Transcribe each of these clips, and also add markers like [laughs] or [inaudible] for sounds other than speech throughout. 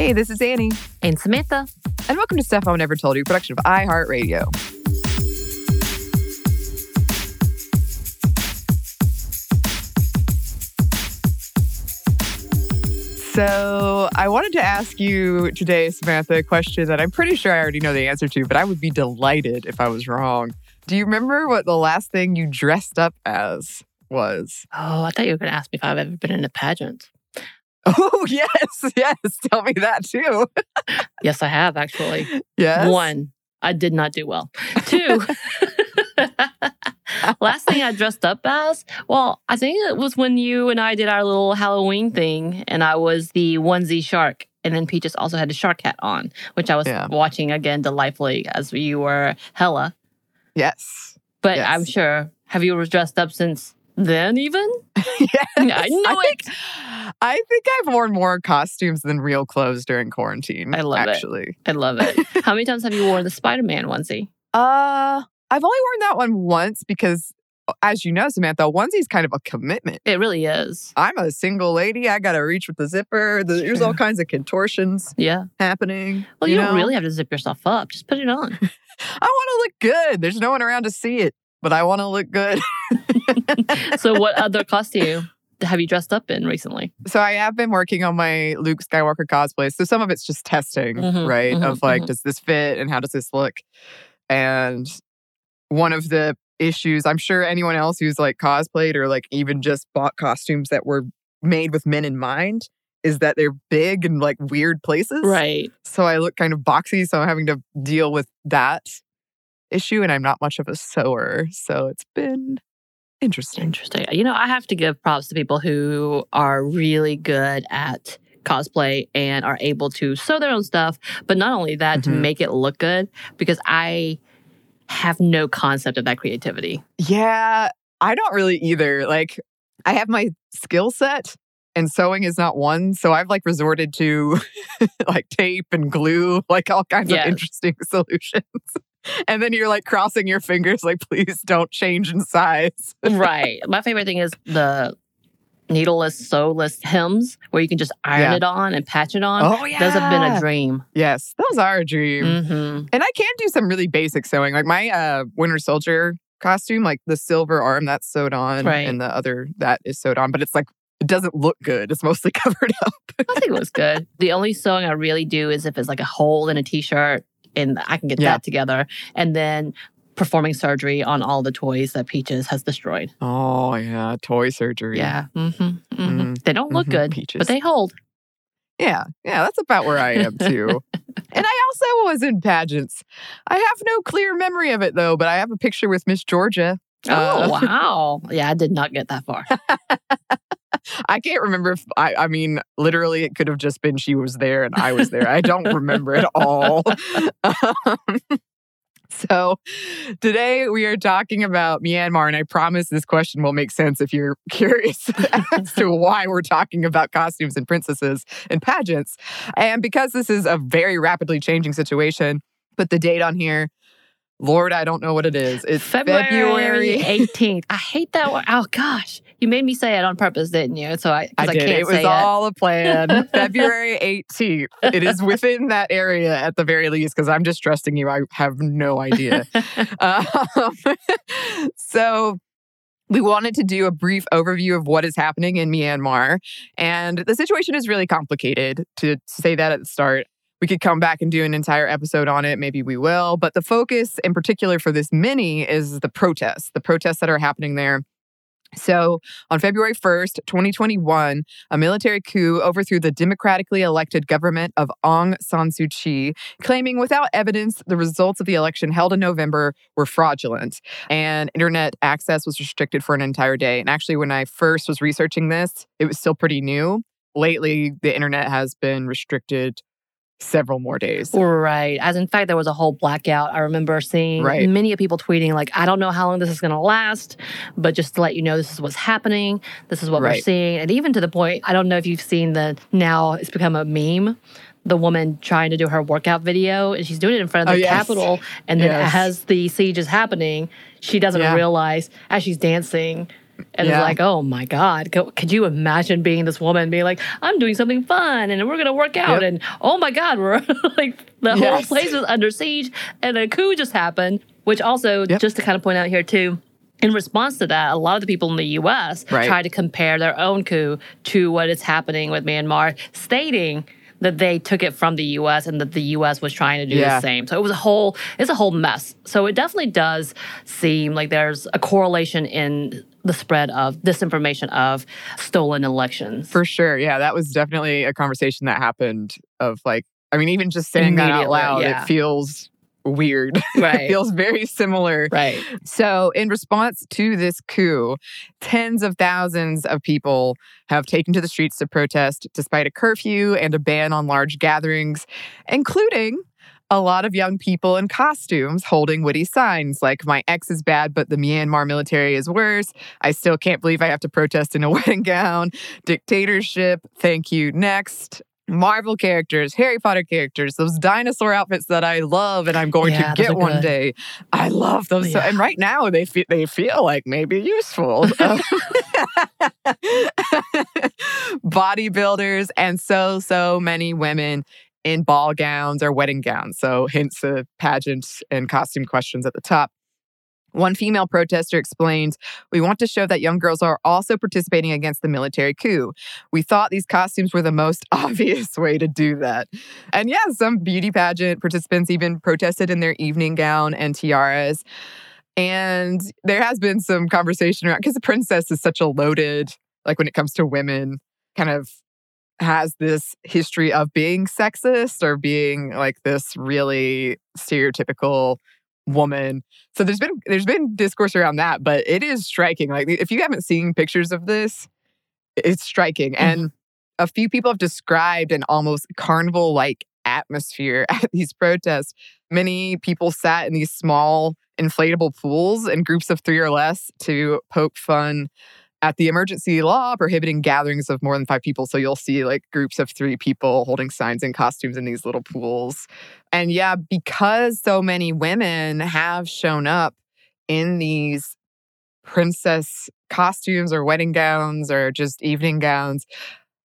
Hey, this is Anney, And Samantha. and welcome to Stuff I Never Told You, production of iHeartRadio. So, I wanted to ask you today, Samantha, a question that I'm pretty sure I already know the answer to, but I would be delighted if I was wrong. Do you remember what the last thing you dressed up as was? Oh, I thought you were going to ask me if I've ever been in a pageant. Oh, [laughs] yes, yes. Tell me that too. [laughs] Yes, I have actually. Yes. One, I did not do well. Two, [laughs] last thing I dressed up as, well, I think it was when you and I did our little Halloween thing, and I was the onesie shark. And then Peaches also had the shark hat on, which I was Yeah. watching again delightfully as you were Hella. Yes. But Yes. I'm sure, have you dressed up since then even? [laughs] yes. I knew think, it. I think I've worn more costumes than real clothes during quarantine. I love it. actually. I love it. How many times have you worn the Spider Man onesie? [laughs] Uh, I've only worn that one once because, as you know, Samantha, onesie's kind of a commitment. It really is. I'm a single lady. I got to reach with the zipper. The- There's all kinds of contortions Yeah. happening. Well, you, don't know? really have to zip yourself up. Just put it on. [laughs] I want to look good. There's no one around to see it, but I want to look good. [laughs] so, what other costume have you dressed up in recently? So I have been working on my Luke Skywalker cosplay. So some of it's just testing, Mhm, right? mhm, of like, mhm. does this fit and how does this look? And one of the issues, I'm sure anyone else who's like cosplayed or like even just bought costumes that were made with men in mind is that they're big and like weird places. Right. So I look kind of boxy. So I'm having to deal with that issue. And I'm not much of a sewer. So it's been interesting. Interesting. You know, I have to give props to people who are really good at cosplay and are able to sew their own stuff, but not only that, to Mhm. make it look good, because I have no concept of that creativity. Yeah, I don't really either. Like, I have my skill set, and sewing is not one. So I've like resorted to [laughs] like tape and glue, like all kinds Yes. of interesting [laughs] solutions. And then you're like crossing your fingers, like, please don't change in size. [laughs] right. My favorite thing is the needleless, sewless hems where you can just iron Yeah. it on and patch it on. Oh, yeah. Those have been a dream. Yes, those are a dream. hmm And I can do some really basic sewing. Like my uh, Winter Soldier costume, like the silver arm that's sewed on, Right. and the other that is sewed on, but it's like, it doesn't look good. It's mostly [laughs] covered up. I think it was good. The only sewing I really do is if it's like a hole in a t-shirt and I can get Yeah. that together. And then performing surgery on all the toys that Peaches has destroyed. Oh, yeah. Toy surgery. Yeah. hmm hmm Mhm. They don't look Mhm. good, Peaches. but they hold. Yeah, yeah, that's about where I am too. [laughs] and I also was in pageants. I have no clear memory of it though, but I have a picture with Miss Georgia. Oh, Uh, [laughs] wow. Yeah, I did not get that far. [laughs] I can't remember if I, I mean, literally, it could have just been she was there and I was there. I don't remember at all. [laughs] Um, so, today we are talking about Myanmar, and I promise this question will make sense if you're [laughs] curious as to [laughs] why we're talking about costumes and princesses and pageants. And because this is a very rapidly changing situation, put the date on here. Lord, I don't know what it is. It's February February 18th. I hate that one. Oh, gosh. You made me say it on purpose, didn't you? So I, I I, did. can't It was all a plan. [laughs] February 18th. It is within that area at the very least, because I'm just trusting you. I have no idea. [laughs] um, so, we wanted to do a brief overview of what is happening in Myanmar. And the situation is really complicated, to say that at the start. We could come back and do an entire episode on it. Maybe we will. But the focus in particular for this mini is the protests, the protests that are happening there. So, on February 1st, 2021, a military coup overthrew the democratically elected government of Aung San Suu Kyi, claiming without evidence the results of the election held in November were fraudulent. And internet access was restricted for an entire day. And actually, when I first was researching this, it was still pretty new. Lately, the internet has been restricted several more days. Right. As in fact, there was a whole blackout. I remember seeing Right. many of people tweeting, like, I don't know how long this is going to last, but just to let you know, this is what's happening. This is what we're seeing. And even to the point, I don't know if you've seen the now it's become a meme. The woman trying to do her workout video, and she's doing it in front of Oh, the yes. Capitol. And then Yes. as the siege is happening, she doesn't Yeah. realize as she's dancing And Yeah. it's like, oh my God, could you imagine being this woman being like, I'm doing something fun and we're going to work out. Yep. And oh my God, we're [laughs] like, the whole place is under siege and a coup just happened. Which also, Yep. just to kind of point out here too, in response to that, a lot of the people in the US Right. try to compare their own coup to what is happening with Myanmar, stating that they took it from the US and that the US was trying to do Yeah. the same. So it was a whole it's a whole mess. So it definitely does seem like there's a correlation in the spread of disinformation of stolen elections. For sure. Yeah, that was definitely a conversation that happened of like, I mean, even just saying that out loud, yeah. it feels weird. [laughs] it right. feels very similar. right. So, in response to this coup, tens of thousands of people have taken to the streets to protest despite a curfew and a ban on large gatherings, including a lot of young people in costumes holding witty signs like, My ex is bad, but the Myanmar military is worse. I still can't believe I have to protest in a [laughs] wedding gown. Dictatorship. Thank you. Next. Marvel characters, Harry Potter characters, those dinosaur outfits that I love and I'm going Yeah, to get one day. I love those. So, and right now they feel they feel like maybe useful. Um, [laughs] [laughs] Bodybuilders and so so many women in ball gowns or wedding gowns. So hints of pageants and costume questions at the top. One female protester explained, We want to show that young girls are also participating against the military coup. We thought these costumes were the most [laughs] obvious way to do that. And yeah, some beauty pageant participants even protested in their evening gown and tiaras. And there has been some conversation around because the princess is such a loaded, like when it comes to women, kind of has this history of being sexist or being like this really stereotypical woman. So there's been there's been discourse around that, but it is striking. Like if you haven't seen pictures of this, it's striking. Mm. And a few people have described an almost carnival like atmosphere [laughs] at these protests. Many people sat in these small inflatable pools in groups of three or less to poke fun at the emergency law prohibiting gatherings of more than five people. So you'll see like groups of three people holding signs and costumes in these little pools. And yeah, because so many women have shown up in these princess costumes or wedding gowns or just evening gowns.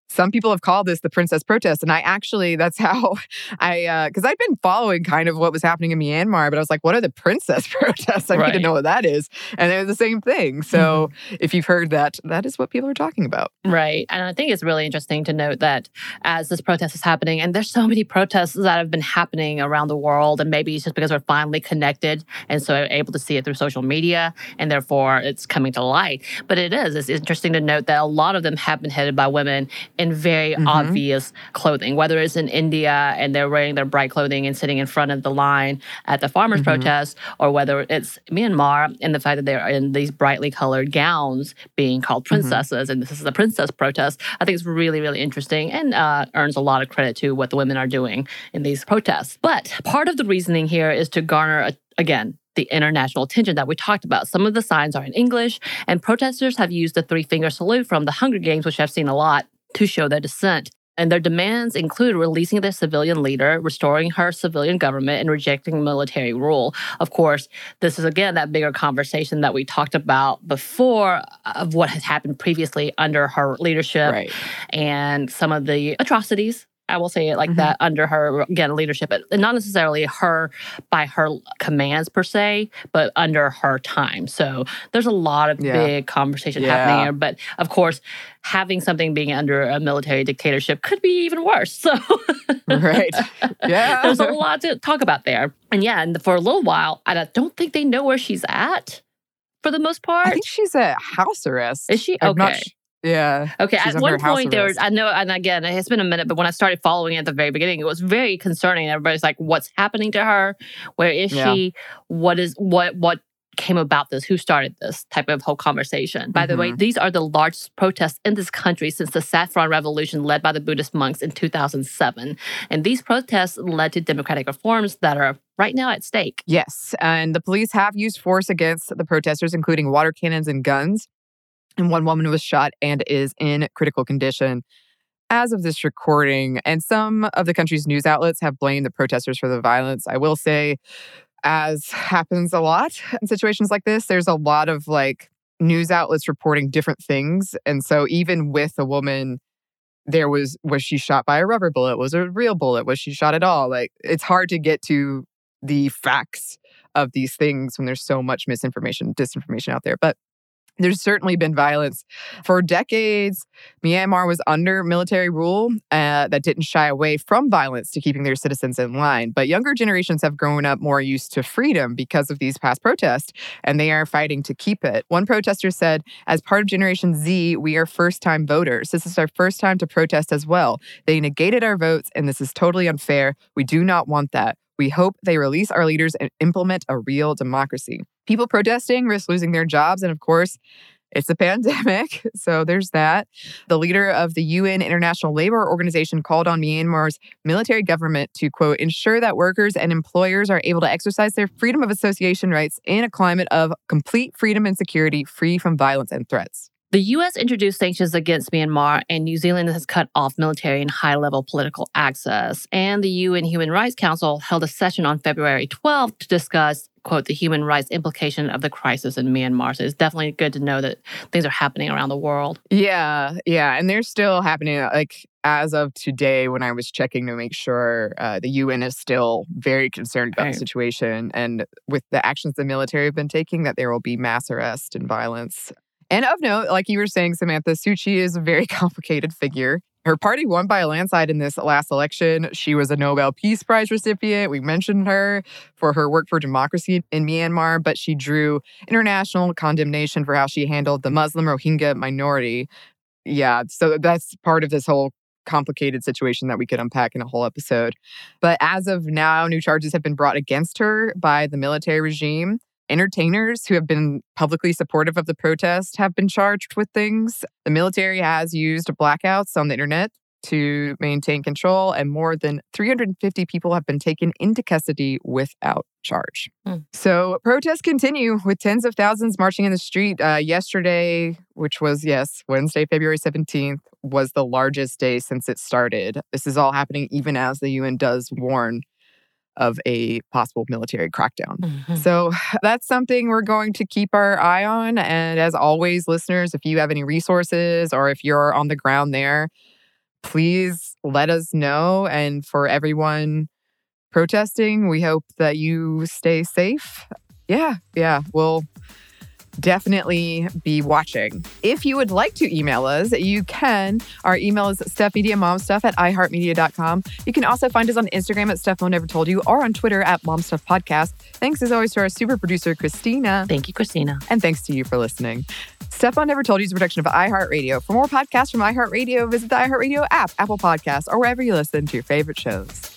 Some people have called this the princess protest. And I actually, that's [laughs] how I, uh, because I've been following kind of what was happening in Myanmar, but I was like, what are the princess [laughs] protests? I need to know what that is. And they're the same thing. So mm-hmm. if you've heard that, that is what people are talking about. Right. And I think it's really interesting to note that as this protest is happening, and there's so many protests that have been happening around the world, and maybe it's just because we're finally connected and so able to see it through social media, and therefore it's coming to light. But it is. It's interesting to note that a lot of them have been headed by women in very Mhm. obvious clothing, whether it's in India and they're wearing their bright clothing and sitting in front of the line at the farmers' Mhm. protest, or whether it's Myanmar and the fact that they're in these brightly colored gowns being called princesses, and this is a princess protest. I think it's really, really interesting and uh, earns a lot of credit to what the women are doing in these protests. But part of the reasoning here is to garner, a, again, the international attention that we talked about. Some of the signs are in English, and protesters have used the three finger salute from the Hunger Games, which I've seen a lot, to show their dissent. And their demands include releasing their civilian leader, restoring her civilian government, and rejecting military rule. Of course, this is again that bigger conversation that we talked about before uh, of what has happened previously under her leadership Right. and some of the atrocities. I will say it like Mhm. that under her again leadership, but not necessarily her by her commands per se, but under her time. So there's a lot of Yeah. big conversation happening here. But of course, having something being under a military dictatorship could be even worse. [laughs] So Right. Yeah. [laughs] there's a lot to talk about there. And yeah, and for a little while, I don't think they know where she's at for the most part. I think she's a house arrest. Is she? Okay. Yeah. Okay, at under one point there was. I know, and again, it's been a minute, but when I started following it at the very beginning, it was very concerning. Everybody's like, what's happening to her? Where is Yeah. she? What is, what, what came about this? Who started this type of whole conversation? By the way, Mhm. these are the largest protests in this country since the Saffron Revolution led by the Buddhist monks in 2007. And these protests led to democratic reforms that are right now at stake. Yes, and the police have used force against the protesters, including water cannons and guns. And one woman was shot and is in critical condition as of this recording. And some of the country's news outlets have blamed the protesters for the violence. I will say, as happens a lot [laughs] in situations like this, there's a lot of like news outlets reporting different things. And so even with a woman, there was was she shot by a rubber bullet? Was it a real bullet? Was she shot at all? Like it's hard to get to the facts of these things when there's so much misinformation, disinformation out there. But there's certainly been violence. For decades, Myanmar was under military rule uh, that didn't shy away from violence to keeping their citizens in line. But younger generations have grown up more used to freedom because of these past protests, and they are fighting to keep it. One protester said, As part of Generation Z, we are first time voters. This is our first time to protest as well. They negated our votes, and this is totally unfair. We do not want that. We hope they release our leaders and implement a real democracy people protesting risk losing their jobs. And of course, it's a [laughs] pandemic. So there's that. The leader of the UN International Labor Organization called on Myanmar's military government to, quote, ensure that workers and employers are able to exercise their freedom of association rights in a climate of complete freedom and security, free from violence and threats. The U.S. introduced sanctions against Myanmar, and New Zealand has cut off military and high level political access. And the UN Human Rights Council held a session on February 12th to discuss, quote, the human rights implication of the crisis in Myanmar. So it's definitely good to know that things are happening around the world. Yeah, yeah. And they're still happening. Like, as of today, when I was checking to make sure uh, the UN is still very concerned about right. the situation and with the actions the military have been taking, that there will be mass arrest and violence and of note, like you were saying, Samantha, Suu Kyi is a very [laughs] complicated figure. Her party won by a landslide in this last election. She was a Nobel Peace Prize recipient. We mentioned her for her work for democracy in Myanmar, but she drew international condemnation for how she handled the Muslim Rohingya minority. Yeah, so that's part of this whole complicated situation that we could unpack in a whole episode. But as of now, new charges have been brought against her by the military regime. Entertainers who have been publicly supportive of the protest have been charged with things. The military has used blackouts on the internet to maintain control, and more than 350 people have been taken into custody without charge. Mm. So protests continue with tens of thousands marching in the street. Uh, yesterday, which was, yes, Wednesday, February 17th, was the largest day since it started. This is all happening even as the UN does warn of a possible military crackdown. Mm-hmm. So [laughs] that's something we're going to keep our eye on. And as always, listeners, if you have any resources or if you're on the ground there, please let us know. And for everyone protesting, we hope that you stay safe. Yeah, yeah, we'll definitely be watching. If you would like to email us, you can. Our email is stuffmediamomstuff at iheartmedia.com. You can also find us on Instagram at Stuff Mom Never Told You or on Twitter at momstuffpodcast. Thanks as always to our super producer, Christina. Thank you, Christina. And thanks to you for listening. Stuff Mom Never Told You is a production of iHeartRadio. For more podcasts from iHeartRadio, visit the iHeartRadio app, Apple Podcasts, or wherever you listen to your favorite shows.